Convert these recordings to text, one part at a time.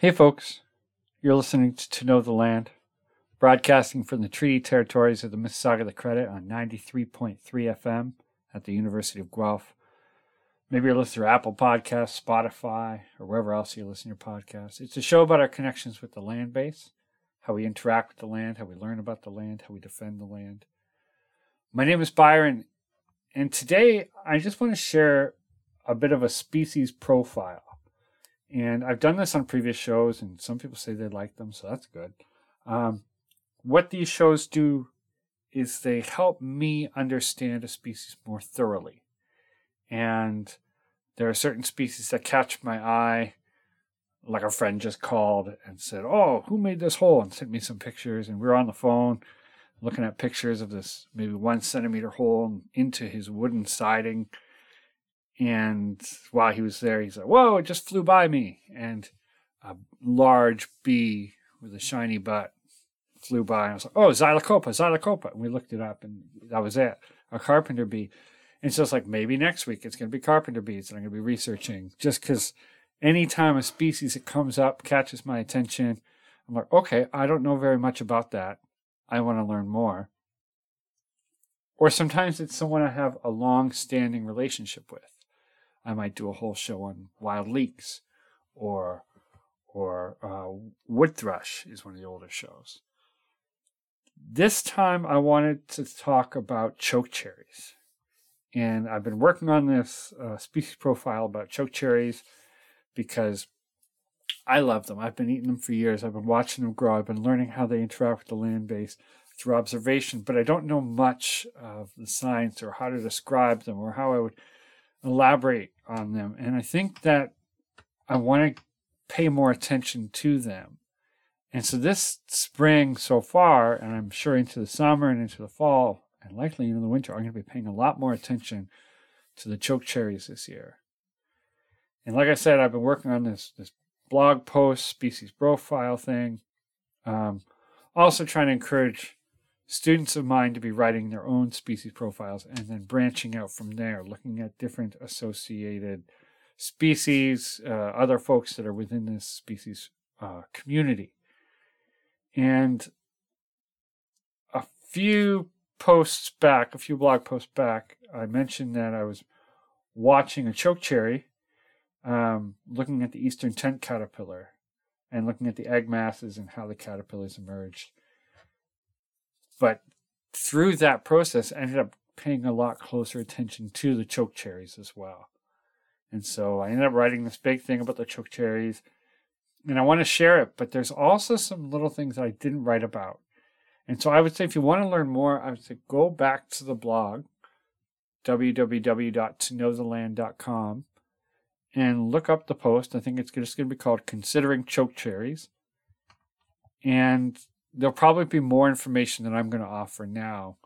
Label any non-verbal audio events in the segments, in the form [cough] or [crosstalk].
Hey, folks. You're listening to To Know the Land, broadcasting from the treaty territories of the Mississauga the Credit on 93.3 FM at the University of Guelph. Maybe you're listening to Apple Podcasts, Spotify, or wherever else you listen to your podcasts. It's a show about our connections with the land base, how we interact with the land, how we learn about the land, how we defend the land. My name is Byron, and today I just want to share a bit of a species profile. And I've done this on previous shows, and some people say they like them, so that's good. Um, what these shows do is they help me understand a species more thoroughly. And there are certain species that catch my eye. Like a friend just called and said, Oh, who made this hole? And sent me some pictures. And we were on the phone looking at pictures of this maybe one centimeter hole into his wooden siding. And while he was there, he said, Whoa, it just flew by me. And a large bee with a shiny butt flew by. And I was like, Oh, Xylocopa, Xylocopa. And we looked it up, and that was it. A carpenter bee. And so it's like maybe next week it's going to be carpenter bees and I'm going to be researching just because anytime a species that comes up catches my attention, I'm like, okay, I don't know very much about that. I want to learn more. Or sometimes it's someone I have a long standing relationship with. I might do a whole show on wild leeks or or uh, wood thrush is one of the older shows. This time I wanted to talk about choke cherries and I've been working on this uh, species profile about choke cherries because I love them. I've been eating them for years. I've been watching them grow. I've been learning how they interact with the land base through observation, but I don't know much of the science or how to describe them or how I would elaborate on them. And I think that I want to pay more attention to them. And so this spring so far, and I'm sure into the summer and into the fall, and likely into the winter, I'm going to be paying a lot more attention to the choke cherries this year. And like I said, I've been working on this this blog post species profile thing. Um, also trying to encourage students of mine to be writing their own species profiles and then branching out from there, looking at different associated species, uh, other folks that are within this species uh, community. And a few posts back, a few blog posts back, I mentioned that I was watching a choke cherry, um, looking at the eastern tent caterpillar and looking at the egg masses and how the caterpillars emerged. But through that process, I ended up paying a lot closer attention to the choke cherries as well. And so I ended up writing this big thing about the choke cherries, and I want to share it, but there's also some little things that I didn't write about and so I would say if you want to learn more, I would say go back to the blog, www.toknowtheland.com, and look up the post. I think it's just going to be called Considering Choke Cherries. And there'll probably be more information that I'm going to offer now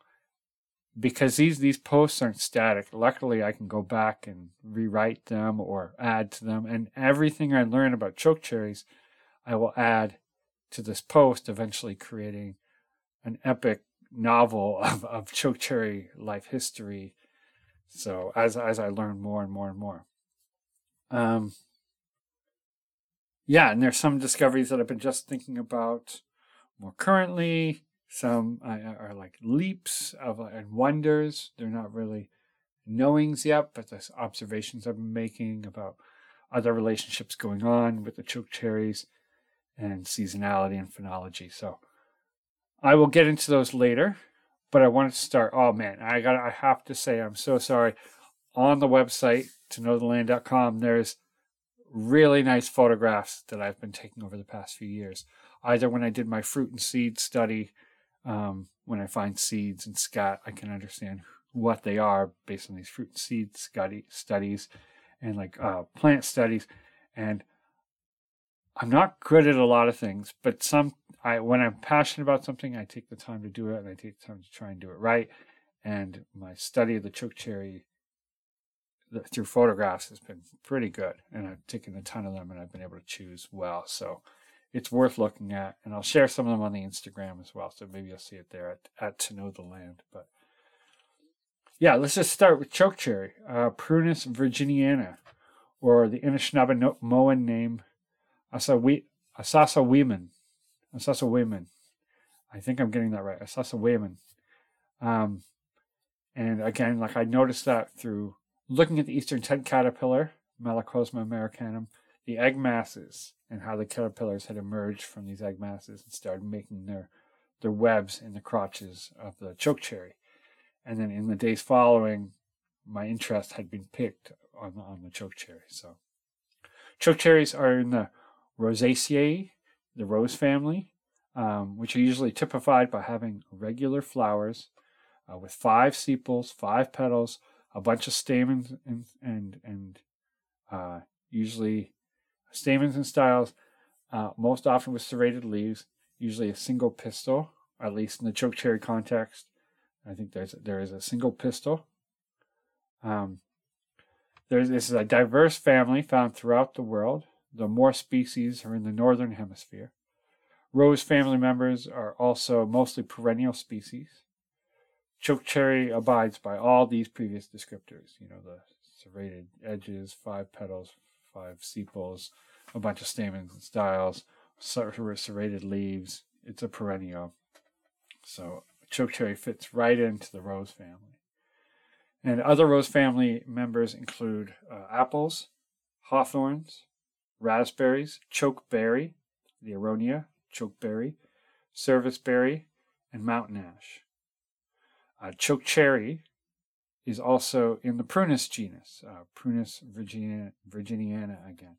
because these these posts aren't static. Luckily, I can go back and rewrite them or add to them, and everything I learn about choke cherries, I will add to this post, eventually creating an epic novel [laughs] of, of choke cherry life history. So as as I learn more and more and more. Um yeah, and there's some discoveries that I've been just thinking about more currently. Some are like leaps of uh, and wonders. They're not really knowings yet, but there's observations I've been making about other relationships going on with the choke cherries and seasonality and phenology. So I will get into those later, but I wanted to start. Oh man, I got I have to say I'm so sorry. On the website to knowtheland.com, there's really nice photographs that I've been taking over the past few years. Either when I did my fruit and seed study, um, when I find seeds and scat, I can understand what they are based on these fruit and seed study, studies and like uh, plant studies. And I'm not good at a lot of things, but some I when I'm passionate about something, I take the time to do it and I take the time to try and do it right. And my study of the choke cherry through photographs has been pretty good, and I've taken a ton of them and I've been able to choose well. So it's worth looking at, and I'll share some of them on the Instagram as well. So maybe you'll see it there at, at to know the land. But yeah, let's just start with choke cherry, uh, Prunus virginiana, or the Anishinaabemowin name we asasawemin. Asasa Weeman. I think I'm getting that right. asasawemin. Um, and again, like I noticed that through looking at the eastern tent caterpillar, Malacosoma americanum, the egg masses and how the caterpillars had emerged from these egg masses and started making their their webs in the crotches of the chokecherry. And then in the days following, my interest had been piqued on the, on the chokecherry. So chokecherries are in the Rosaceae, the rose family, um, which are usually typified by having regular flowers uh, with five sepals, five petals, a bunch of stamens, and and and uh, usually stamens and styles, uh, most often with serrated leaves, usually a single pistil, at least in the chokecherry context. I think there's there is a single pistil. Um, there's this is a diverse family found throughout the world. The more species are in the northern hemisphere. Rose family members are also mostly perennial species. Chokecherry abides by all these previous descriptors. You know the serrated edges, five petals, five sepals, a bunch of stamens and styles, serrated leaves. It's a perennial. So chokecherry fits right into the rose family. And other rose family members include uh, apples, hawthorns, raspberries, chokeberry, the aronia, chokeberry, serviceberry, and mountain ash. Uh, chokecherry is also in the Prunus genus, uh, Prunus virginia, virginiana again.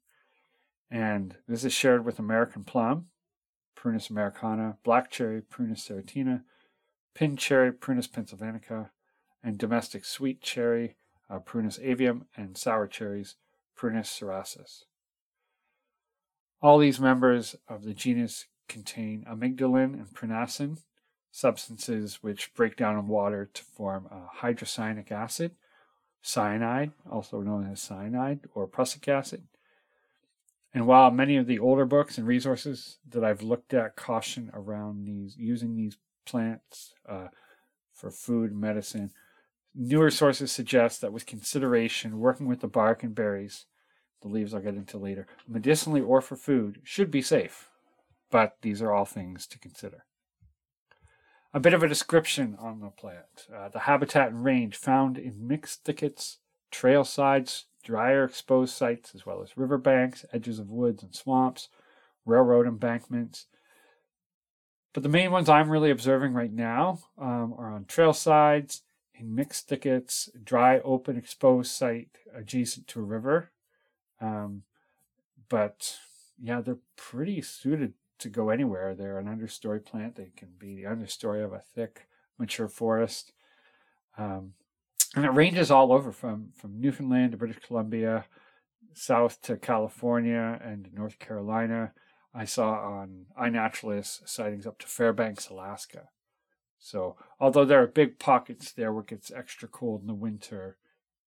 And this is shared with American plum, Prunus americana, black cherry, Prunus serotina, pin cherry, Prunus pennsylvanica, and domestic sweet cherry, uh, Prunus avium, and sour cherries, Prunus cerasus. All these members of the genus contain amygdalin and prunasin, substances which break down in water to form a hydrocyanic acid, cyanide, also known as cyanide or prussic acid. And while many of the older books and resources that I've looked at caution around these using these plants uh, for food medicine, newer sources suggest that with consideration, working with the bark and berries, the leaves I'll get into later, medicinally or for food, should be safe. But these are all things to consider. A bit of a description on the plant. Uh, the habitat and range found in mixed thickets, trail sides, drier exposed sites, as well as riverbanks, edges of woods and swamps, railroad embankments. But the main ones I'm really observing right now um, are on trail sides, in mixed thickets, dry, open, exposed site adjacent to a river. Um, but yeah, they're pretty suited to go anywhere. They're an understory plant. They can be the understory of a thick, mature forest. Um, and it ranges all over from, from Newfoundland to British Columbia, south to California and North Carolina. I saw on iNaturalist sightings up to Fairbanks, Alaska. So, although there are big pockets there where it gets extra cold in the winter,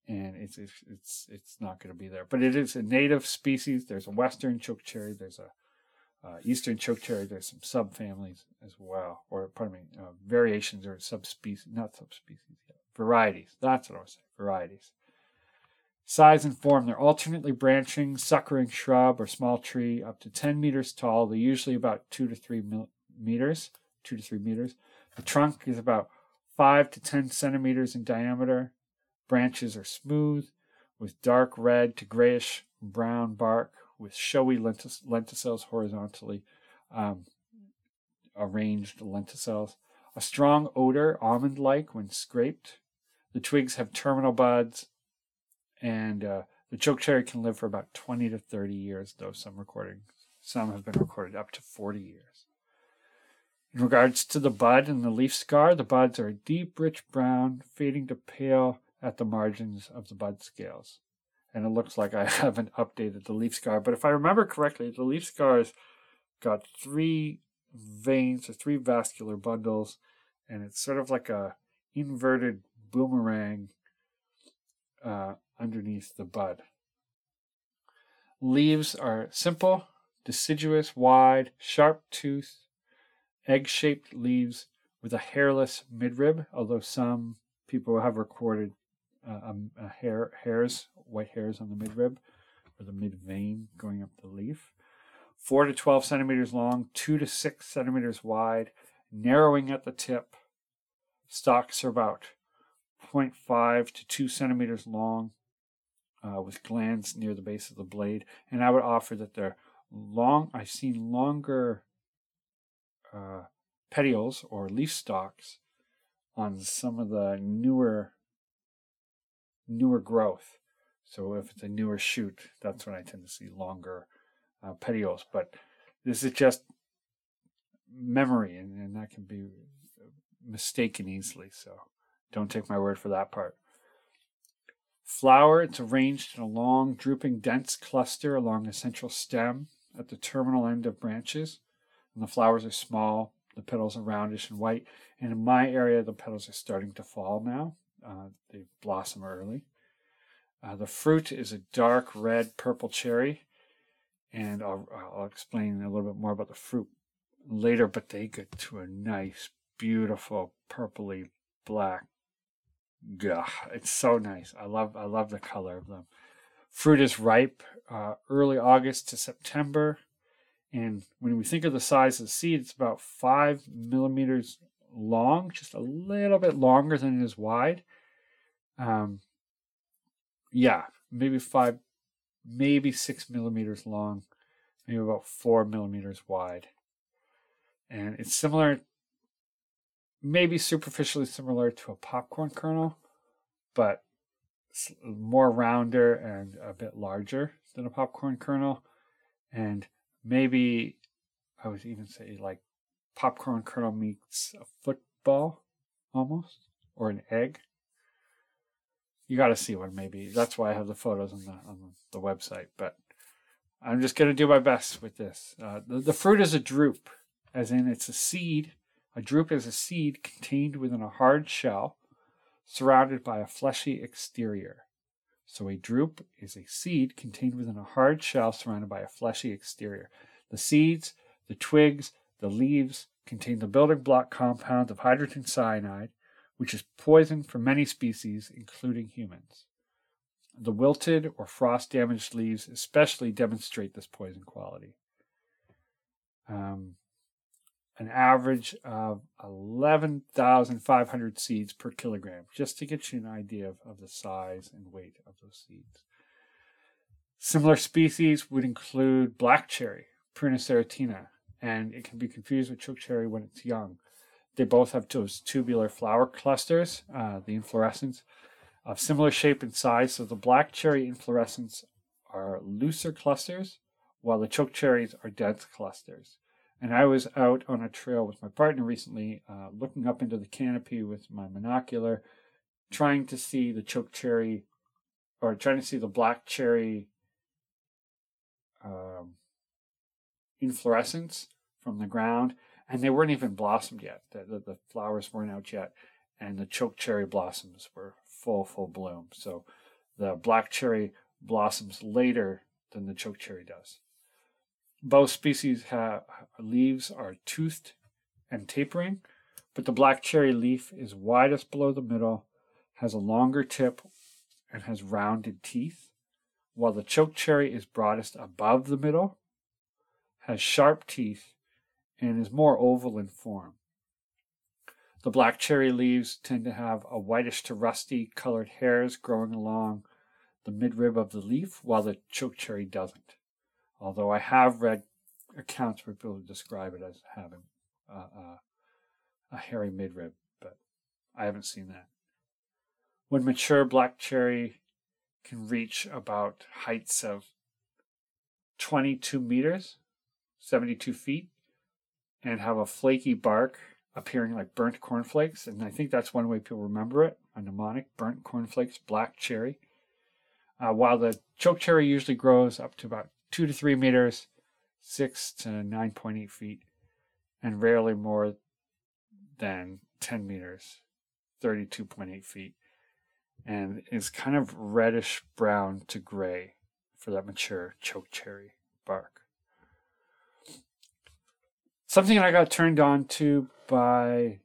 and it's it's it's, it's not going to be there. But it is a native species. There's a western chokecherry. There's a uh, eastern chokecherry, there's some subfamilies as well, or pardon me, uh, variations or subspecies, not subspecies, varieties. That's what I was saying, varieties. Size and form, they're alternately branching, suckering shrub or small tree up to 10 meters tall. They're usually about 2 to 3 mil- meters, 2 to 3 meters. The trunk is about 5 to 10 centimeters in diameter. Branches are smooth with dark red to grayish brown bark with showy lenticels horizontally um, arranged lenticels. A strong odor, almond like when scraped. The twigs have terminal buds, and uh, the chokecherry can live for about 20 to 30 years, though some recordings, some have been recorded up to 40 years. In regards to the bud and the leaf scar, the buds are a deep, rich brown, fading to pale at the margins of the bud scales and it looks like I [laughs] haven't updated the leaf scar. But if I remember correctly, the leaf scar's got three veins or three vascular bundles, and it's sort of like a inverted boomerang uh, underneath the bud. Leaves are simple, deciduous, wide, sharp tooth, egg shaped leaves with a hairless midrib, although some people have recorded uh, um, hair hairs white hairs on the midrib or the mid vein going up the leaf. 4 to 12 centimeters long, 2 to 6 centimeters wide, narrowing at the tip. Stalks are about 0.5 to 2 centimeters long, uh, with glands near the base of the blade. And I would offer that they're long, I've seen longer uh, petioles or leaf stalks on some of the newer newer growth. So if it's a newer shoot, that's when I tend to see longer uh, petioles. But this is just memory, and, and that can be mistaken easily. So don't take my word for that part. Flower, it's arranged in a long, drooping, dense cluster along the central stem at the terminal end of branches. And the flowers are small, the petals are roundish and white. And in my area, the petals are starting to fall now. Uh, they blossom early. Uh, the fruit is a dark red purple cherry, and I'll, I'll explain a little bit more about the fruit later, but they get to a nice, beautiful, purpley black. Gah, it's so nice. I love I love the color of them. Fruit is ripe uh, early August to September, and when we think of the size of the seed, it's about five millimeters long, just a little bit longer than it is wide. Um, yeah, maybe five, maybe six millimeters long, maybe about four millimeters wide. And it's similar, maybe superficially similar to a popcorn kernel, but more rounder and a bit larger than a popcorn kernel. And maybe I would even say like popcorn kernel meets a football almost, or an egg you got to see one maybe. That's why I have the photos on the on the website. But I'm just gonna do my best with this. Uh, the, the fruit is a drupe, as in it's a seed. A drupe is a seed contained within a hard shell, surrounded by a fleshy exterior. So a drupe is a seed contained within a hard shell surrounded by a fleshy exterior. The seeds, the twigs, the leaves contain the building block compound of hydrogen cyanide, which is poison for many species, including humans. The wilted or frost damaged leaves especially demonstrate this poison quality. Um, an average of 11,500 seeds per kilogram, just to get you an idea of, of the size and weight of those seeds. Similar species would include black cherry, Prunus erythrina, and it can be confused with choke cherry when it's young. They both have those tubular flower clusters, uh, the inflorescence, of similar shape and size. So the black cherry inflorescence are looser clusters, while the choke cherries are dense clusters. And I was out on a trail with my partner recently, uh, looking up into the canopy with my monocular, trying to see the choke cherry, or trying to see the black cherry um, inflorescence from the ground and they weren't even blossomed yet. The, the, the, flowers weren't out yet, and the choke cherry blossoms were full, full bloom. So the black cherry blossoms later than the choke cherry does. Both species have leaves are toothed and tapering, but the black cherry leaf is widest below the middle, has a longer tip, and has rounded teeth, while the choke cherry is broadest above the middle, has sharp teeth, and is more oval in form. The black cherry leaves tend to have a whitish to rusty colored hairs growing along the midrib of the leaf, while the choke cherry doesn't. Although I have read accounts where people describe it as having a hairy midrib, but I haven't seen that. When mature, black cherry can reach about heights of 22 meters, 72 feet, and have a flaky bark appearing like burnt cornflakes. And I think that's one way people remember it a mnemonic burnt cornflakes, black cherry. Uh, while the choke cherry usually grows up to about two to three meters, six to 9.8 feet, and rarely more than 10 meters, 32.8 feet, and is kind of reddish brown to gray for that mature choke cherry bark. Something I got turned on to by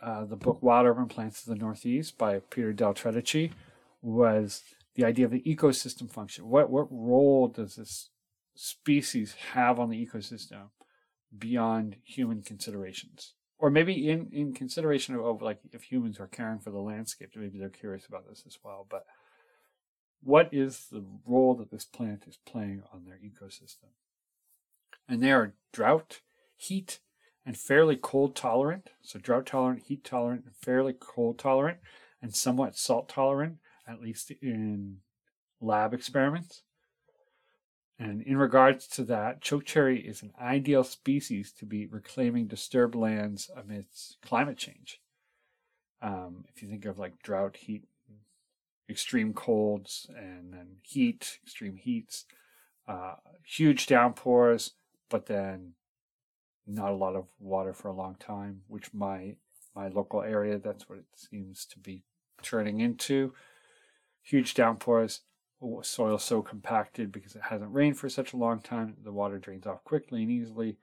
uh, the book Wild Urban Plants of the Northeast by Peter Del Tredici was the idea of the ecosystem function. What what role does this species have on the ecosystem beyond human considerations? Or maybe in, in consideration of, of like if humans are caring for the landscape, maybe they're curious about this as well. But what is the role that this plant is playing on their ecosystem? And they are drought, heat, and fairly cold tolerant. So drought tolerant, heat tolerant, and fairly cold tolerant, and somewhat salt tolerant, at least in lab experiments. And in regards to that, chokecherry is an ideal species to be reclaiming disturbed lands amidst climate change. Um, if you think of like drought, heat, extreme colds, and then heat, extreme heats, uh, huge downpours, but then not a lot of water for a long time, which my my local area that's what it seems to be turning into. Huge downpours, soil so compacted because it hasn't rained for such a long time, the water drains off quickly and easily.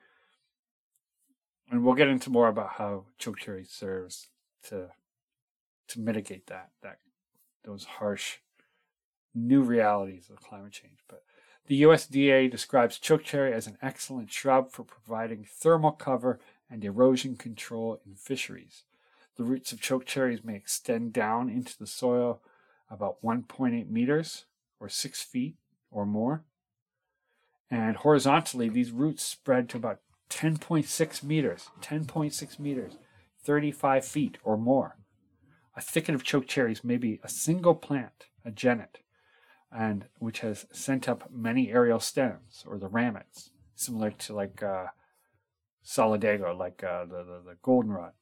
And we'll get into more about how chokecherry serves to to mitigate that that those harsh new realities of climate change. But the USDA describes chokecherry as an excellent shrub for providing thermal cover and erosion control in fisheries. The roots of chokecherries may extend down into the soil about 1.8 meters or 6 feet or more. And horizontally, these roots spread to about 10.6 meters, 10.6 meters, 35 feet or more. A thicket of chokecherries may be a single plant, a genet, and which has sent up many aerial stems or the ramets, similar to like uh, solidago, like uh, the, the, the goldenrod,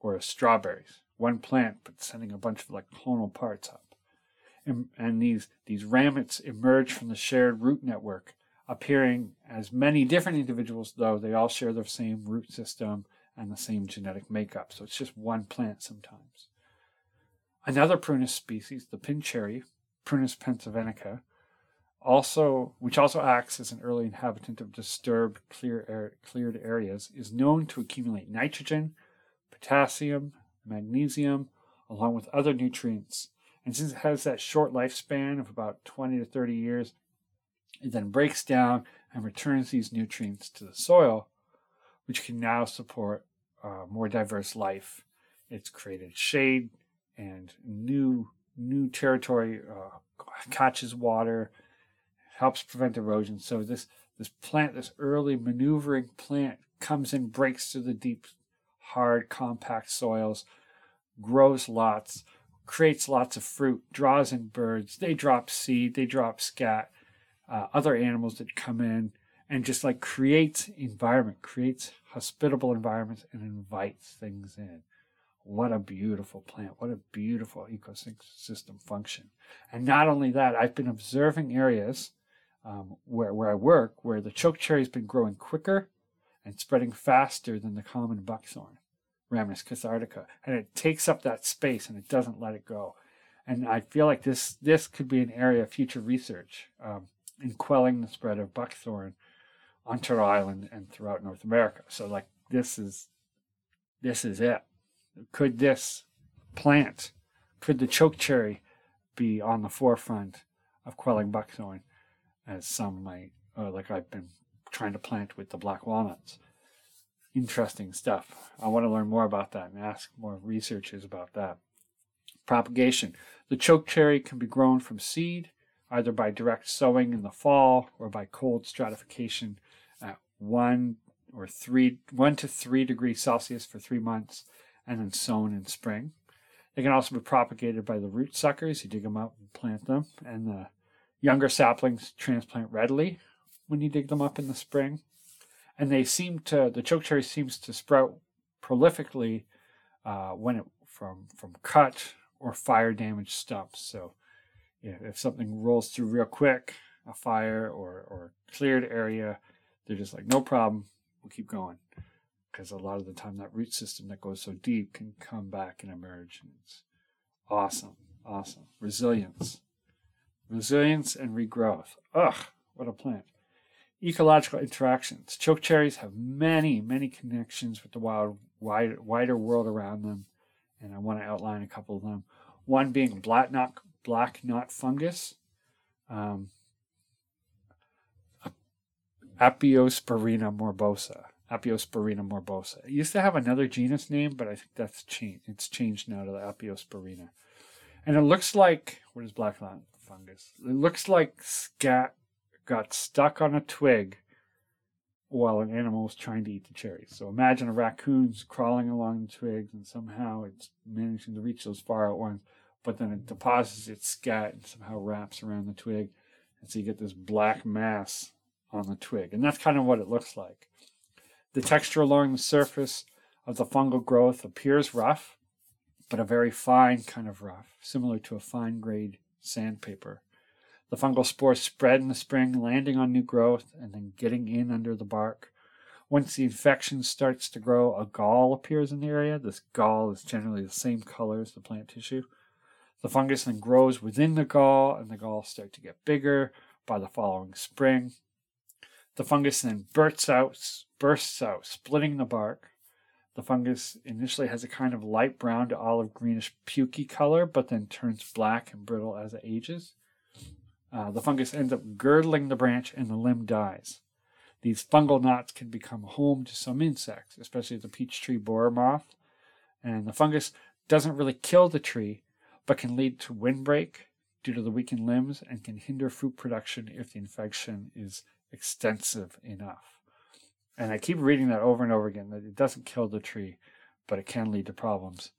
or strawberries. One plant, but sending a bunch of like clonal parts up. And, and these, these ramets emerge from the shared root network, appearing as many different individuals, though they all share the same root system and the same genetic makeup. So it's just one plant sometimes. Another prunus species, the pin cherry, Prunus pennsylvanica, also which also acts as an early inhabitant of disturbed clear air, cleared areas, is known to accumulate nitrogen, potassium, magnesium, along with other nutrients. And since it has that short lifespan of about 20 to 30 years, it then breaks down and returns these nutrients to the soil, which can now support uh, more diverse life. It's created shade and new new territory uh, catches water, helps prevent erosion. So this this plant, this early maneuvering plant, comes in, breaks through the deep, hard, compact soils, grows lots, creates lots of fruit, draws in birds. They drop seed, they drop scat, uh, other animals that come in, and just like creates environment, creates hospitable environments, and invites things in. What a beautiful plant. What a beautiful ecosystem function. And not only that, I've been observing areas um, where, where I work where the chokecherry has been growing quicker and spreading faster than the common buckthorn, Rhamnus cathartica. And it takes up that space and it doesn't let it go. And I feel like this, this could be an area of future research um, in quelling the spread of buckthorn on Turtle Island and throughout North America. So like this is this is it could this plant, could the chokecherry be on the forefront of quelling buckthorn, as some might, or like I've been trying to plant with the black walnuts? Interesting stuff. I want to learn more about that and ask more researchers about that. Propagation. The chokecherry can be grown from seed, either by direct sowing in the fall or by cold stratification at one or three, one to three degrees Celsius for three months and then sown in spring. They can also be propagated by the root suckers. You dig them up and plant them, and the younger saplings transplant readily when you dig them up in the spring. And they seem to the chokecherry seems to sprout prolifically uh, when it from from cut or fire damaged stumps. So yeah, if something rolls through real quick, a fire or or cleared area, they're just like no problem, we'll keep going because a lot of the time that root system that goes so deep can come back and emerge. And it's awesome, awesome. Resilience. Resilience and regrowth. Ugh, what a plant. Ecological interactions. Chokecherries have many, many connections with the wild, wide, wider world around them, and I want to outline a couple of them. One being black knot, black knot fungus. Um, Apiosporina morbosa. Apiosporina morbosa. It used to have another genus name, but I think that's changed. It's changed now to the Apiosporina. And it looks like what is black fungus? It looks like scat got stuck on a twig while an animal was trying to eat the cherries. So imagine a raccoon's crawling along the twigs and somehow it's managing to reach those far out ones, but then it deposits its scat and somehow wraps around the twig. And so you get this black mass on the twig. And that's kind of what it looks like. The texture along the surface of the fungal growth appears rough, but a very fine kind of rough, similar to a fine grade sandpaper. The fungal spores spread in the spring, landing on new growth and then getting in under the bark. Once the infection starts to grow, a gall appears in the area. This gall is generally the same color as the plant tissue. The fungus then grows within the gall, and the galls start to get bigger by the following spring. The fungus then bursts out, bursts out, splitting the bark. The fungus initially has a kind of light brown to olive greenish pukey color, but then turns black and brittle as it ages. Uh, the fungus ends up girdling the branch and the limb dies. These fungal knots can become home to some insects, especially the peach tree borer moth. And the fungus doesn't really kill the tree, but can lead to windbreak due to the weakened limbs and can hinder fruit production if the infection is extensive enough. And I keep reading that over and over again that it doesn't kill the tree, but it can lead to problems.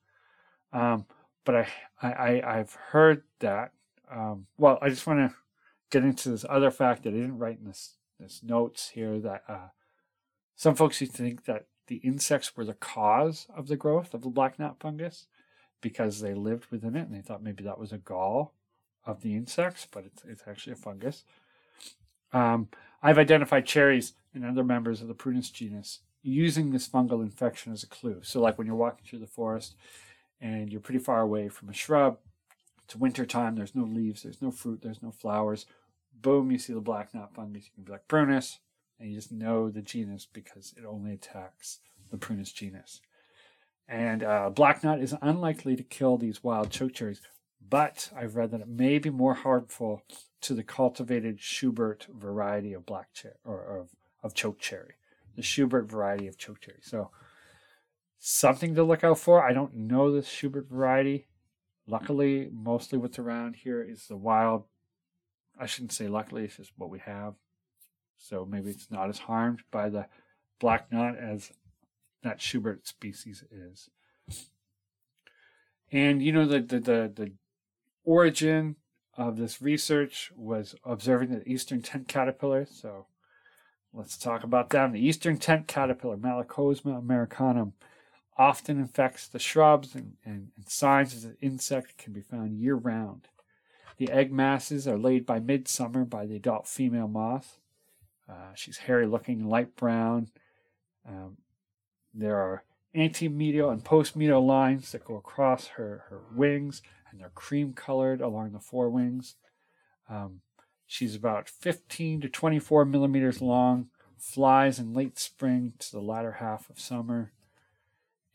Um, but I, I, I've heard that um, well, I just want to get into this other fact that I didn't write in this this notes here that uh, some folks used to think that the insects were the cause of the growth of the black knot fungus because they lived within it, and they thought maybe that was a gall of the insects, but it's it's actually a fungus. Um, I've identified cherries and other members of the Prunus genus using this fungal infection as a clue. So, like when you're walking through the forest and you're pretty far away from a shrub, it's winter time. There's no leaves. There's no fruit. There's no flowers. Boom, you see the black knot fungus. You can be like prunus, and you just know the genus because it only attacks the prunus genus. And uh, black knot is unlikely to kill these wild chokecherries, but I've read that it may be more harmful to the cultivated Schubert variety of black cherry or of, of chokecherry, the Schubert variety of chokecherry. So something to look out for. I don't know the Schubert variety. Luckily, mostly what's around here is the wild. I shouldn't say luckily, it's just what we have. So maybe it's not as harmed by the black knot as that Schubert species is. And you know the the the, the origin of this research was observing the eastern tent caterpillar. So let's talk about them. The eastern tent caterpillar, Malacosoma americanum, often infects the shrubs, and, and, and signs of the insect can be found year round. The egg masses are laid by midsummer by the adult female moth. Uh, she's hairy looking, light brown. Um, there are antemedial and postmedial lines that go across her, her wings, and they're cream colored along the forewings. Um, she's about 15 to 24 millimeters long, flies in late spring to the latter half of summer.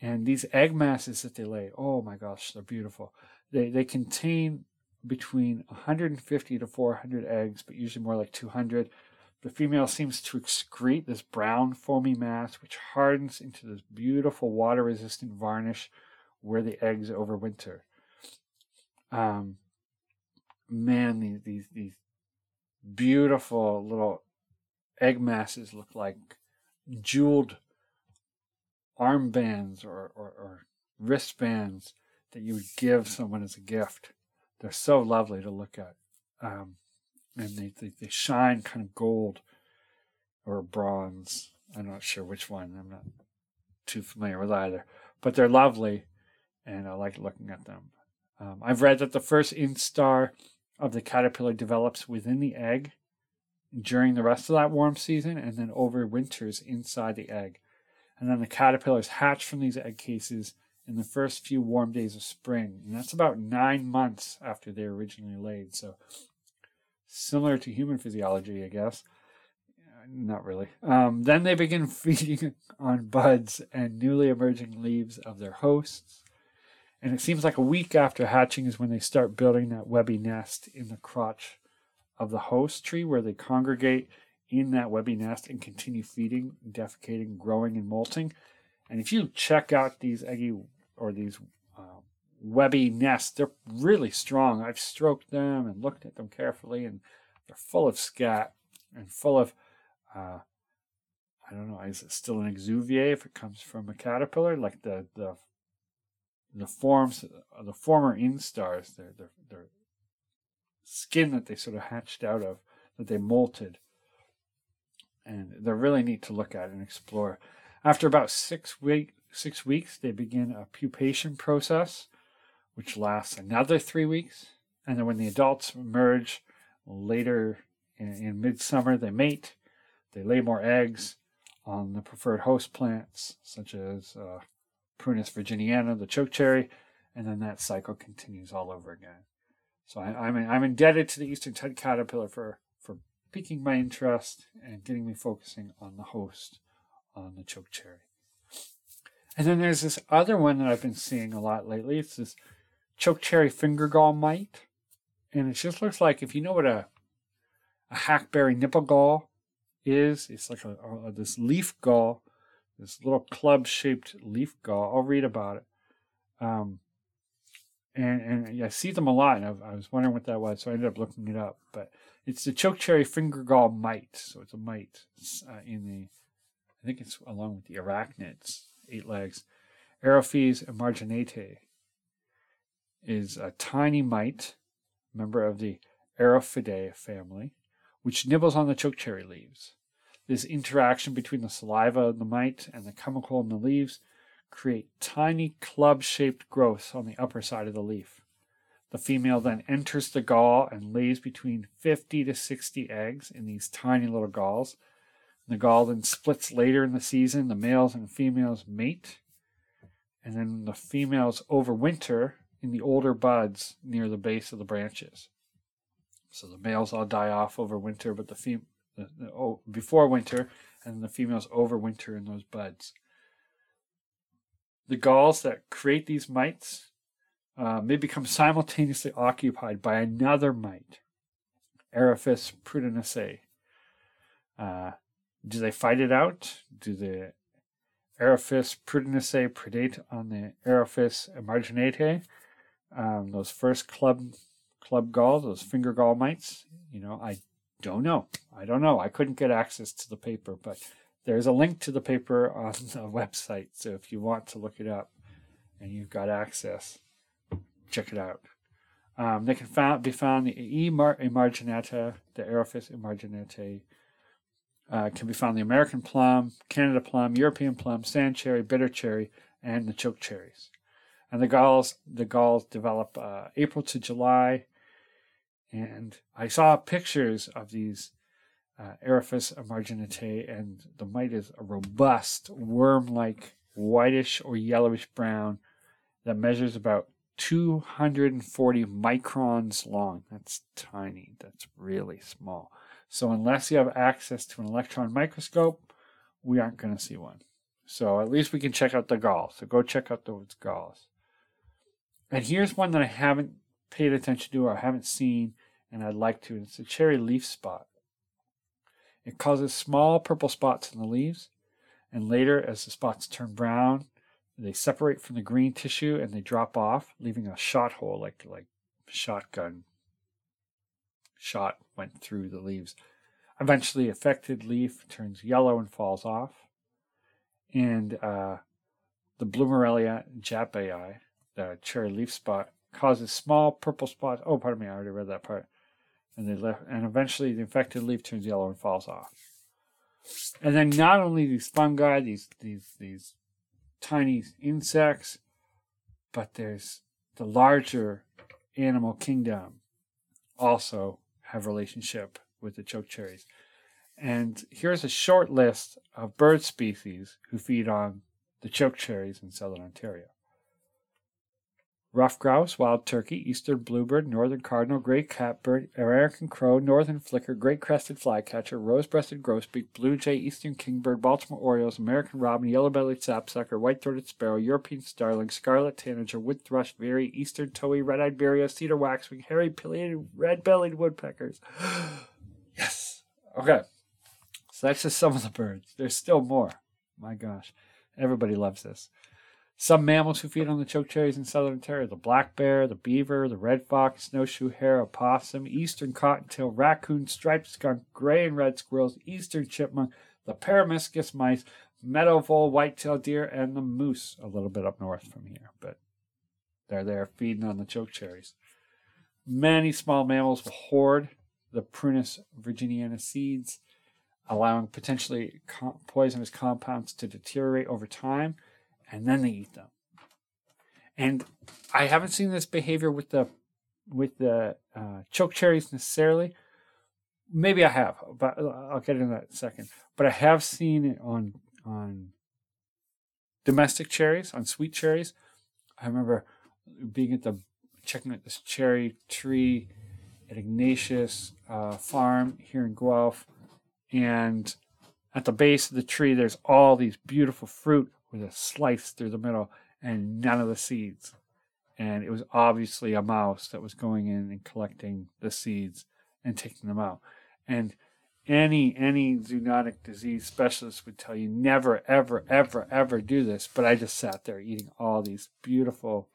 And these egg masses that they lay, oh my gosh, they're beautiful. They, they contain between 150 to 400 eggs, but usually more like 200. The female seems to excrete this brown foamy mass, which hardens into this beautiful water resistant varnish where the eggs overwinter. Um, man, these, these, these beautiful little egg masses look like jeweled armbands or, or, or wristbands that you would give someone as a gift. They're so lovely to look at. Um, and they, they, they shine kind of gold or bronze. I'm not sure which one. I'm not too familiar with either. But they're lovely, and I like looking at them. Um, I've read that the first instar of the caterpillar develops within the egg during the rest of that warm season and then overwinters inside the egg and then the caterpillars hatch from these egg cases in the first few warm days of spring. And that's about nine months after they originally laid. So, similar to human physiology, I guess. Not really. Um, then they begin [laughs] feeding on buds and newly emerging leaves of their hosts. And it seems like a week after hatching is when they start building that webby nest in the crotch of the host tree where they congregate in that webby nest and continue feeding, defecating, growing, and molting. And if you check out these eggy or these uh, webby nest. they're really strong. I've stroked them and looked at them carefully, and they're full of scat and full of, uh, I don't know, is it still an exuviae if it comes from a caterpillar? Like the the the forms, the former instars, their their their skin that they sort of hatched out of, that they molted, and they're really neat to look at and explore. After about six week six weeks, they begin a pupation process, which lasts another three weeks, and then when the adults emerge later in, in midsummer, they mate, they lay more eggs on the preferred host plants, such as uh, Prunus virginiana, the chokecherry, and then that cycle continues all over again. So I, am I'm, I'm indebted to the eastern tent caterpillar for for piquing my interest and getting me focusing on the host on the chokecherry. And then there's this other one that I've been seeing a lot lately. It's this chokecherry finger gall mite, and it just looks like if you know what a a hackberry nipple gall is, it's like a, a this leaf gall this little club shaped leaf gall. I'll read about it. Um, and and I see them a lot, and I, I, was wondering what that was, so I ended up looking it up. But it's the chokecherry finger gall mite, so it's a mite uh, in the, I think it's along with the arachnids, eight legs. Eriophyes emarginate is a tiny mite, member of the Eriophyidae family, which nibbles on the chokecherry leaves. This interaction between the saliva of the mite and the chemical in the leaves create tiny club-shaped growths on the upper side of the leaf. The female then enters the gall and lays between 50 to 60 eggs in these tiny little galls. The gall then splits later in the season. The males and females mate, and then the females overwinter in the older buds near the base of the branches. So the males all die off over winter, but the fem- the, the, oh, before winter, and the females overwinter in those buds. The galls that create these mites uh, may become simultaneously occupied by another mite, Eriophyes prudeniaceae. Uh, do they fight it out? Do the Eriophyes prudeniaceae predate on the Eriophyes emarginate? Um, those first club club galls, those finger gall mites. You know, I don't know. I don't know. I couldn't get access to the paper, but there's a link to the paper [laughs] on the website. So if you want to look it up and you've got access, check it out. Um, they can found, be found the E. emarginata, the Eriophyes emarginate, uh, can be found the American plum, Canada plum, European plum, sand cherry, bitter cherry, and the choke cherries. And the galls, the galls develop uh, April to July and I saw pictures of these uh, Eriophyes emarginate, and the mite is a robust, worm like, whitish or yellowish brown that measures about 240 microns long. That's tiny, that's really small. So, unless you have access to an electron microscope, we aren't going to see one. So, at least we can check out the galls. So, go check out those galls. And here's one that I haven't paid attention to or I haven't seen and I'd like to. It's a cherry leaf spot. It causes small purple spots in the leaves, and later, as the spots turn brown, they separate from the green tissue and they drop off, leaving a shot hole like like shotgun shot went through the leaves. Eventually, affected leaf turns yellow and falls off, and uh, the Blumeriella jaapii, the cherry leaf spot, causes small purple spots. Oh, pardon me, I already read that part and they left, and eventually the infected leaf turns yellow and falls off. And then not only these fungi, these these these tiny insects, but there's the larger animal kingdom also have relationship with the chokecherries. And here's a short list of bird species who feed on the chokecherries in southern Ontario ruffed grouse, wild turkey, eastern bluebird, northern cardinal, gray catbird, American crow, northern flicker, great crested flycatcher, rose-breasted grosbeak, blue jay, eastern kingbird, Baltimore orioles, American robin, yellow-bellied sapsucker, white-throated sparrow, European starling, scarlet tanager, wood thrush, veery, eastern towhee, red-eyed vireo, cedar waxwing, hairy pileated, red-bellied woodpeckers. [gasps] yes. Okay. So that's just some of the birds. There's still more. My gosh, everybody loves this. Some mammals who feed on the chokecherries in southern Ontario the black bear, the beaver, the red fox, snowshoe hare, opossum, eastern cottontail, raccoon, striped skunk, gray and red squirrels, eastern chipmunk, the peromyscus mice, meadow vole, white-tailed deer, and the moose a little bit up north from here. But they're there feeding on the chokecherries. Many small mammals will hoard the Prunus virginiana seeds, allowing potentially poisonous compounds to deteriorate over time and then they eat them. And I haven't seen this behavior with the with the uh, choke cherries necessarily. Maybe I have, but I'll get into that in a second. But I have seen it on on domestic cherries, on sweet cherries. I remember being at the checking out this cherry tree at Ignatius uh, Farm here in Guelph, and at the base of the tree, there's all these beautiful fruit with a slice through the middle and none of the seeds. And it was obviously a mouse that was going in and collecting the seeds and taking them out. And any any zoonotic disease specialist would tell you never, ever, ever, ever do this. But I just sat there eating all these beautiful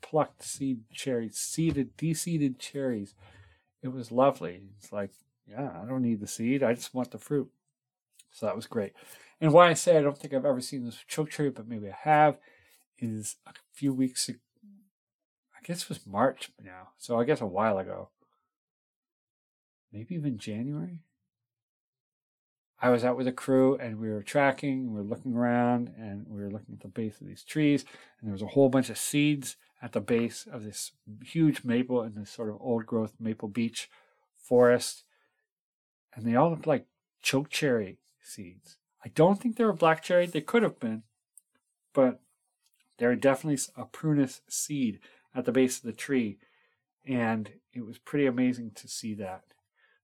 plucked seed cherries, seeded, deseeded cherries. It was lovely. It's like, yeah, I don't need the seed. I just want the fruit. So that was great. And why I say I don't think I've ever seen this choke cherry, but maybe I have, is a few weeks ago, I guess it was March now. So I guess a while ago. Maybe even January. I was out with a crew and we were tracking, we were looking around and we were looking at the base of these trees and there was a whole bunch of seeds at the base of this huge maple in this sort of old growth maple beech forest. And they all looked like choke cherry seeds. I don't think they were black cherry. They could have been, but they're definitely a prunus seed at the base of the tree, and it was pretty amazing to see that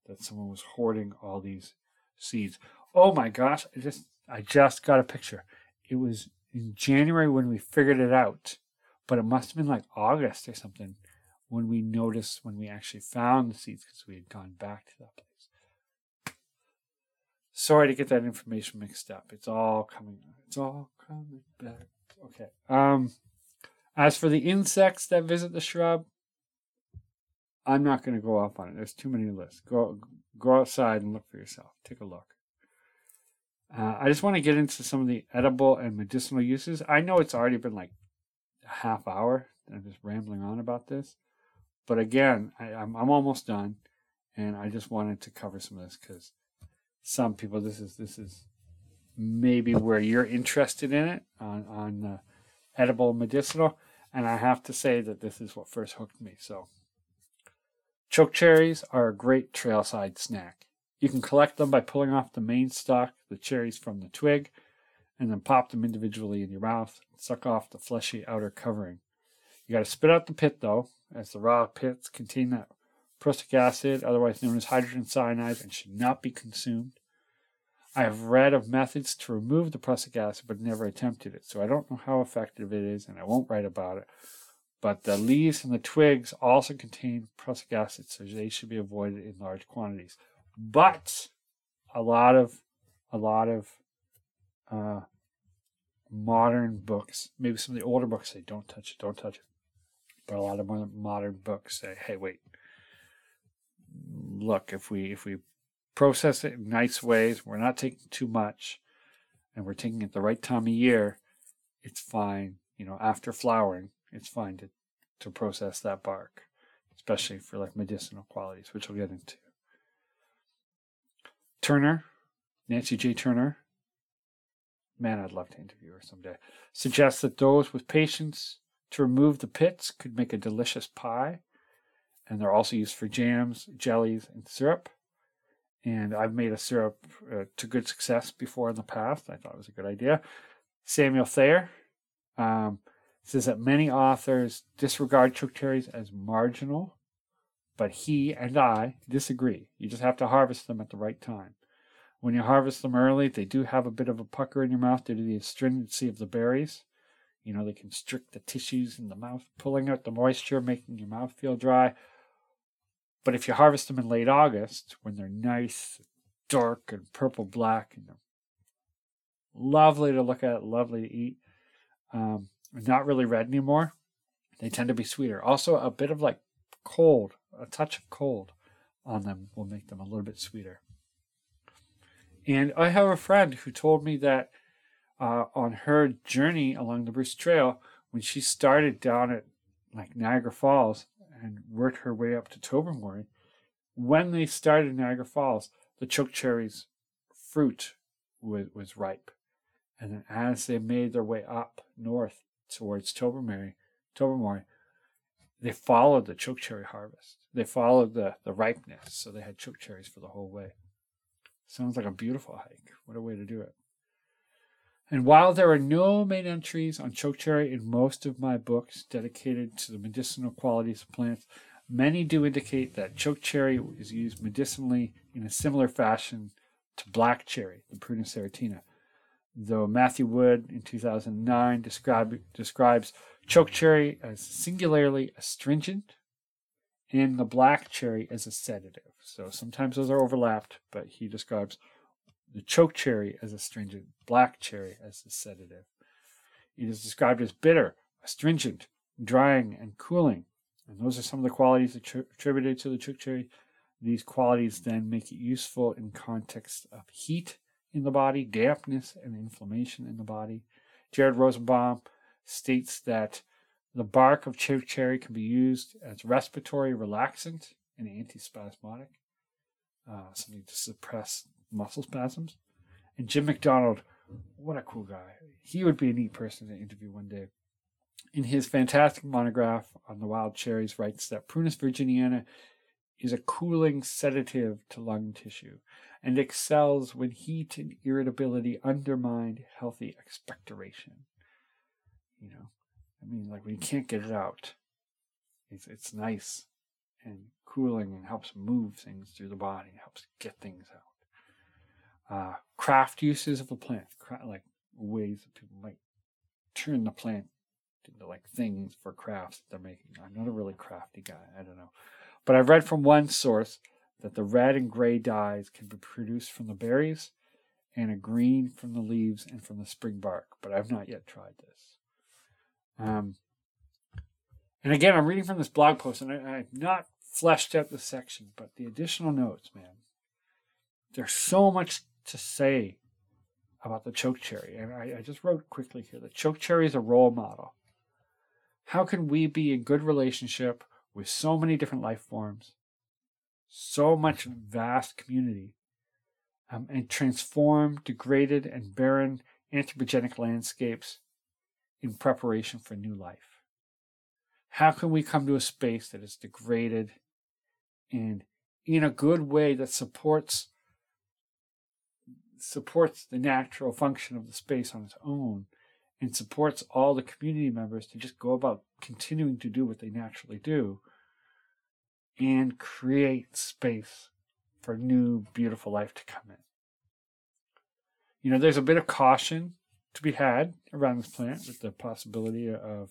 that someone was hoarding all these seeds. Oh my gosh! I just I just got a picture. It was in January when we figured it out, but it must have been like August or something when we noticed when we actually found the seeds because we had gone back to that place. Sorry to get that information mixed up. It's all coming. It's all coming back. Okay. Um, as for the insects that visit the shrub, I'm not going to go off on it. There's too many lists. Go go outside and look for yourself. Take a look. Uh, I just want to get into some of the edible and medicinal uses. I know it's already been like a half hour. I'm just rambling on about this, but again, I, I'm I'm almost done, and I just wanted to cover some of this because some people this is this is maybe where you're interested in it on on uh, edible medicinal. And i have to say that this is what first hooked me. So choke cherries are a great trailside snack. You can collect them by pulling off the main stalk the cherries from the twig and then pop them individually in your mouth and suck off the fleshy outer covering. You got to spit out the pit though as the raw pits contain that prussic acid, otherwise known as hydrogen cyanide, and should not be consumed. I have read of methods to remove the prussic acid, but never attempted it, so I don't know how effective it is, and I won't write about it. But the leaves and the twigs also contain prussic acid, so they should be avoided in large quantities. But a lot of, a lot of uh, modern books, maybe some of the older books say, "Don't touch it, don't touch it," but a lot of modern books say, "Hey, wait, look, if we if we process it in nice ways, we're not taking too much, and we're taking it the right time of year, it's fine. You know, after flowering, it's fine to to process that bark, especially for like medicinal qualities, which we'll get into. Turner, Nancy J. Turner, man, I'd love to interview her someday, suggests that those with patience to remove the pits could make a delicious pie and they're also used for jams, jellies, and syrup. And I've made a syrup uh, to good success before in the past. I thought it was a good idea. Samuel Thayer um, says that many authors disregard choke cherries as marginal, but he and I disagree. You just have to harvest them at the right time. When you harvest them early, they do have a bit of a pucker in your mouth due to the astringency of the berries. You know, they constrict the tissues in the mouth, pulling out the moisture, making your mouth feel dry. But if you harvest them in late August, when they're nice, dark and purple black and lovely to look at, lovely to eat. Um, not really red anymore. They tend to be sweeter. Also, a bit of like cold, a touch of cold on them will make them a little bit sweeter. And I have a friend who told me that uh, on her journey along the Bruce Trail, when she started down at like Niagara Falls and worked her way up to Tobermory, when they started Niagara Falls, the choke cherries fruit was, was ripe. And then as they made their way up north towards Tobermory, Tobermory, they followed the chokecherry harvest. They followed the, the ripeness, so they had choke cherries for the whole way. Sounds like a beautiful hike. What a way to do it. And while there are no main entries on chokecherry in most of my books dedicated to the medicinal qualities of plants, many do indicate that chokecherry is used medicinally in a similar fashion to black cherry, the Prunus serotina. Though Matthew Wood in 2009 describe, describes chokecherry as singularly astringent and the black cherry as a sedative. So sometimes those are overlapped, but he describes the choke cherry as astringent, black cherry as a sedative. It is described as bitter, astringent, drying, and cooling. And those are some of the qualities attributed to the choke cherry. These qualities then make it useful in context of heat in the body, dampness, and inflammation in the body. Jared Rosenbaum states that the bark of choke cherry can be used as respiratory relaxant and antispasmodic, uh, something to suppress muscle spasms. And Jim McDonald, what a cool guy. He would be a neat person to interview one day. In his fantastic monograph on the wild cherries, writes that Prunus virginiana is a cooling sedative to lung tissue and excels when heat and irritability undermine healthy expectoration. You know, I mean, like when you can't get it out, it's, it's nice and cooling and helps move things through the body, helps get things out uh, craft uses of a plant, like ways that people might turn the plant into like things for crafts that they're making. I'm not a really crafty guy. I don't know. But I've read from one source that the red and gray dyes can be produced from the berries and a green from the leaves and from the spring bark. But I've not yet tried this. Um, and again, I'm reading from this blog post, and I, I've not fleshed out the section, but the additional notes, man. There's so much to say about the choke cherry. And I, I just wrote quickly here the choke cherry is a role model. How can we be in good relationship with so many different life forms, so much vast community, um, and transform degraded and barren anthropogenic landscapes in preparation for new life? How can we come to a space that is degraded and in a good way that supports supports the natural function of the space on its own and supports all the community members to just go about continuing to do what they naturally do and create space for new, beautiful life to come in. You know, there's a bit of caution to be had around this plant with the possibility of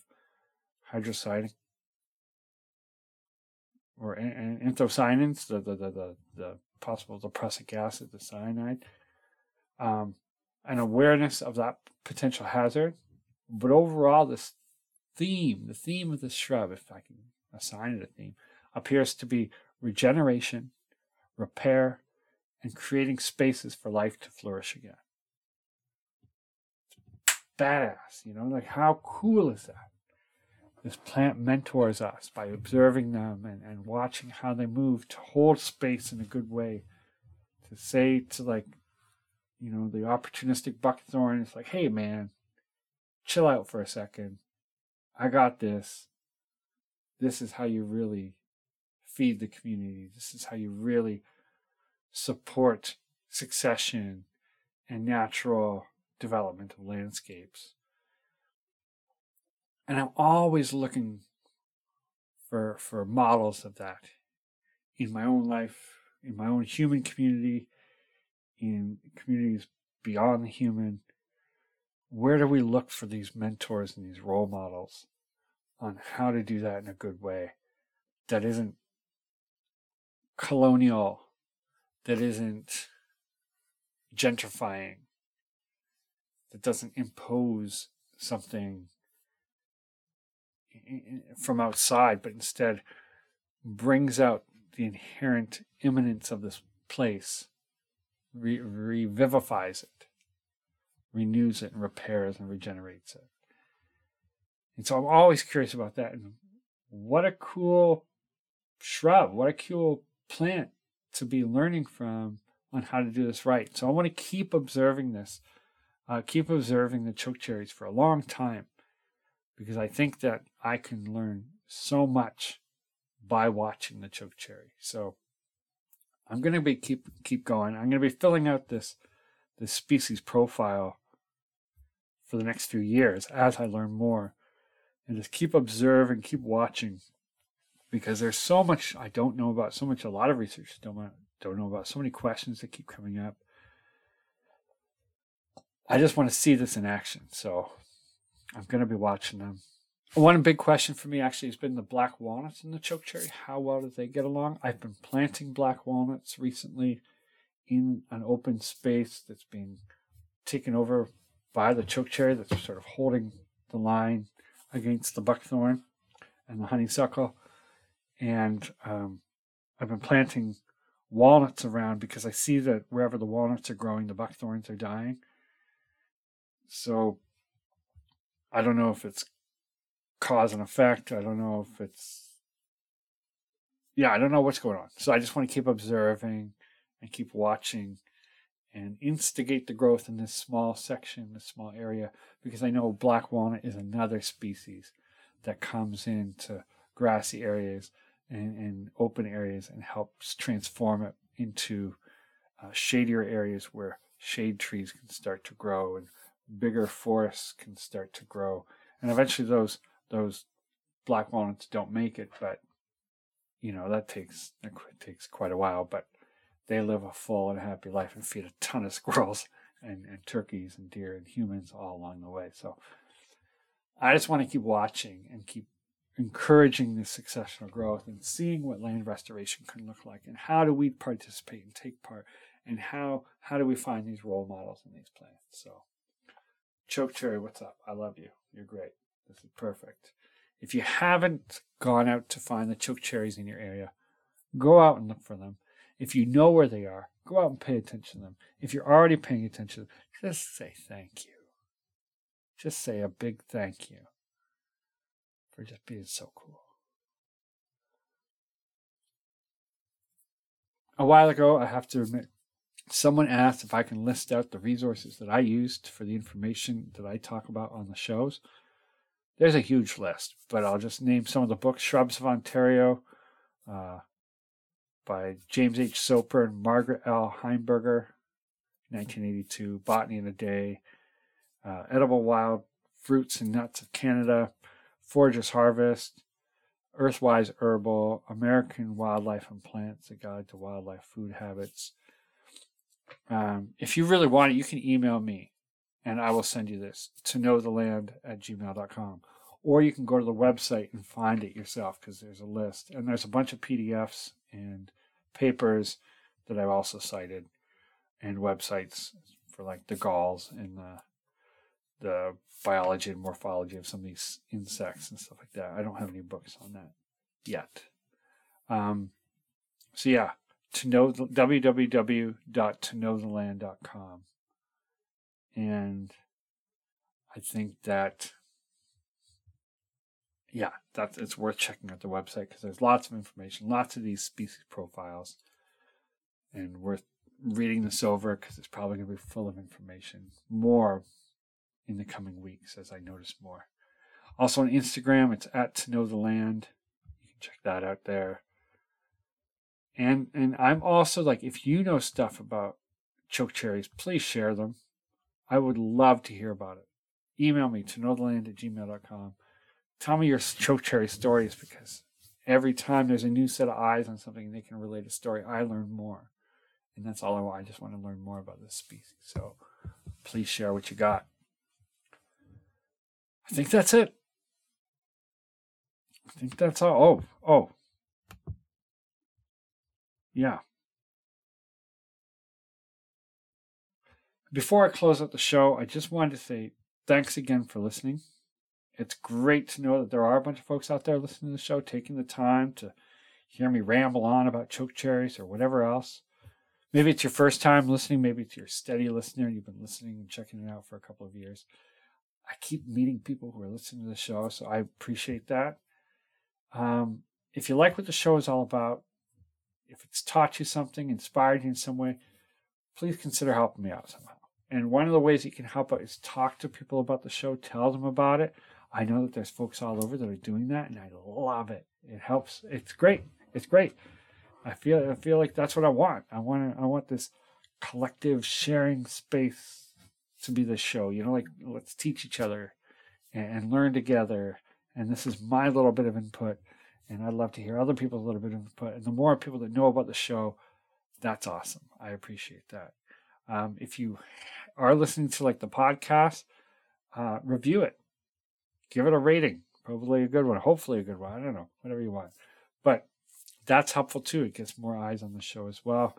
hydrociding or anthocyanins, the, the, the, the, possible the prussic acid, the cyanide um, an awareness of that potential hazard. But overall, this theme, the theme of the shrub, if I can assign it a theme, appears to be regeneration, repair, and creating spaces for life to flourish again. Badass, you know, like how cool is that? This plant mentors us by observing them and, and watching how they move to hold space in a good way, to say to like you know, the opportunistic buckthorn is like, hey man, chill out for a second. I got this. This is how you really feed the community. This is how you really support succession and natural development of landscapes. And I'm always looking for for models of that in my own life, in my own human community, in communities beyond the human, where do we look for these mentors and these role models on how to do that in a good way that isn't colonial, that isn't gentrifying, that doesn't impose something from outside, but instead brings out the inherent immanence of this place, re- revivifies it, renews it, and repairs and regenerates it. And so I'm always curious about that. And what a cool shrub, what a cool plant to be learning from on how to do this right. So I want to keep observing this, uh, keep observing the chokecherries for a long time because I think that I can learn so much by watching the chokecherry. So I'm going to be keep keep going. I'm going to be filling out this this species profile for the next few years as I learn more and just keep observing, keep watching because there's so much I don't know about, so much a lot of research don't don't know about, so many questions that keep coming up. I just want to see this in action, so I'm going to be watching them. One big question for me actually has been the black walnuts and the chokecherry. How well do they get along? I've been planting black walnuts recently in an open space that's being taken over by the chokecherry that's sort of holding the line against the buckthorn and the honeysuckle. And um, I've been planting walnuts around because I see that wherever the walnuts are growing, the buckthorns are dying. So I don't know if it's cause and effect. I don't know if it's yeah, I don't know what's going on. So I just want to keep observing and keep watching and instigate the growth in this small section, this small area, because I know black walnut is another species that comes into grassy areas and, and open areas and helps transform it into uh, shadier areas where shade trees can start to grow and bigger forests can start to grow. And eventually those those black walnuts don't make it, but you know that takes that takes quite a while. But they live a full and happy life and feed a ton of [laughs] squirrels and, and turkeys and deer and humans all along the way. So I just want to keep watching and keep encouraging this successional growth and seeing what land restoration can look like and how do we participate and take part and how how do we find these role models in these plants. So Choke Cherry, what's up? I love you. You're great. This is perfect. If you haven't gone out to find the chokecherries in your area, go out and look for them. If you know where they are, go out and pay attention to them. If you're already paying attention, just say thank you. Just say a big thank you for just being so cool. A while ago, I have to admit, someone asked if I can list out the resources that I used for the information that I talk about on the shows. There's a huge list, but I'll just name some of the books Shrubs of Ontario uh, by James H. Soper and Margaret L. Heimburger, 1982, Botany in a Day, uh, Edible Wild Fruits and Nuts of Canada, Forager's Harvest, Earthwise Herbal, American Wildlife and Plants, A Guide to Wildlife Food Habits. Um, if you really want it, you can email me and I will send you this to knowtheland at gmail.com. Or you can go to the website and find it yourself because there's a list. And there's a bunch of PDFs and papers that I've also cited and websites for like the galls and the, the biology and morphology of some of these insects and stuff like that. I don't have any books on that yet. Um, so yeah, to know the, www.toknowtheland.com and I think that yeah, that it's worth checking out the website because there's lots of information, lots of these species profiles, and worth reading this over because it's probably going to be full of information. More in the coming weeks as I notice more. Also on Instagram, it's at to know the land. You can check that out there. And and I'm also like, if you know stuff about chokecherries, please share them. I would love to hear about it. Email me to knowtheland at gmail.com. Tell me your chokecherry stories because every time there's a new set of eyes on something they can relate a story, I learn more. And that's all I want. I just want to learn more about this species. So please share what you got. I think that's it. I think that's all. Oh, oh. Yeah. Before I close out the show, I just wanted to say thanks again for listening. It's great to know that there are a bunch of folks out there listening to the show, taking the time to hear me ramble on about choke cherries or whatever else. Maybe it's your first time listening, maybe it's your steady listener, you've been listening and checking it out for a couple of years. I keep meeting people who are listening to the show, so I appreciate that. Um, if you like what the show is all about, if it's taught you something, inspired you in some way, please consider helping me out somehow. And one of the ways you can help out is talk to people about the show, tell them about it. I know that there's folks all over that are doing that, and I love it. It helps. It's great. It's great. I feel I feel like that's what I want. I want I want this collective sharing space to be the show. You know, like let's teach each other and, and learn together. And this is my little bit of input and I'd love to hear other people's little bit of input. And the more people that know about the show, that's awesome. I appreciate that. Um, if you are listening to like the podcast, uh, review it, give it a rating, probably a good one, hopefully a good one. I don't know, whatever you want. But that's helpful too. It gets more eyes on the show as well.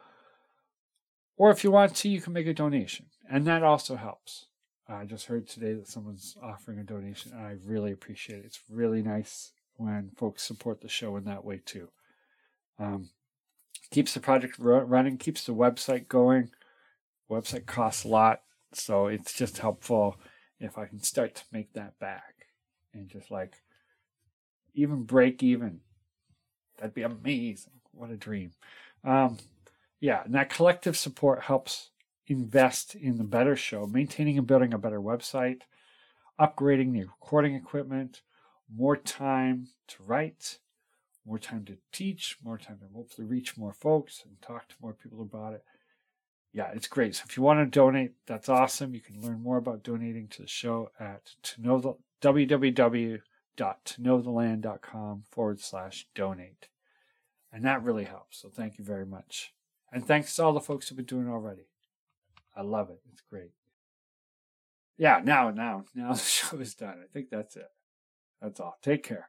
Or if you want to, you can make a donation, and that also helps. I just heard today that someone's offering a donation, and I really appreciate it. It's really nice when folks support the show in that way too. Um, keeps the project running, keeps the website going. Website costs a lot, so it's just helpful if I can start to make that back and just like even break even. That'd be amazing. What a dream. Um, yeah, and that collective support helps invest in the better show, maintaining and building a better website, upgrading the recording equipment, more time to write, more time to teach, more time to hopefully reach more folks and talk to more people about it. Yeah, it's great. So if you want to donate, that's awesome. You can learn more about donating to the show at to know the, www.toknowtheland.com forward slash donate. And that really helps. So thank you very much. And thanks to all the folks who've been doing already. I love it. It's great. Yeah, now, now, now [laughs] the show is done. I think that's it. That's all. Take care.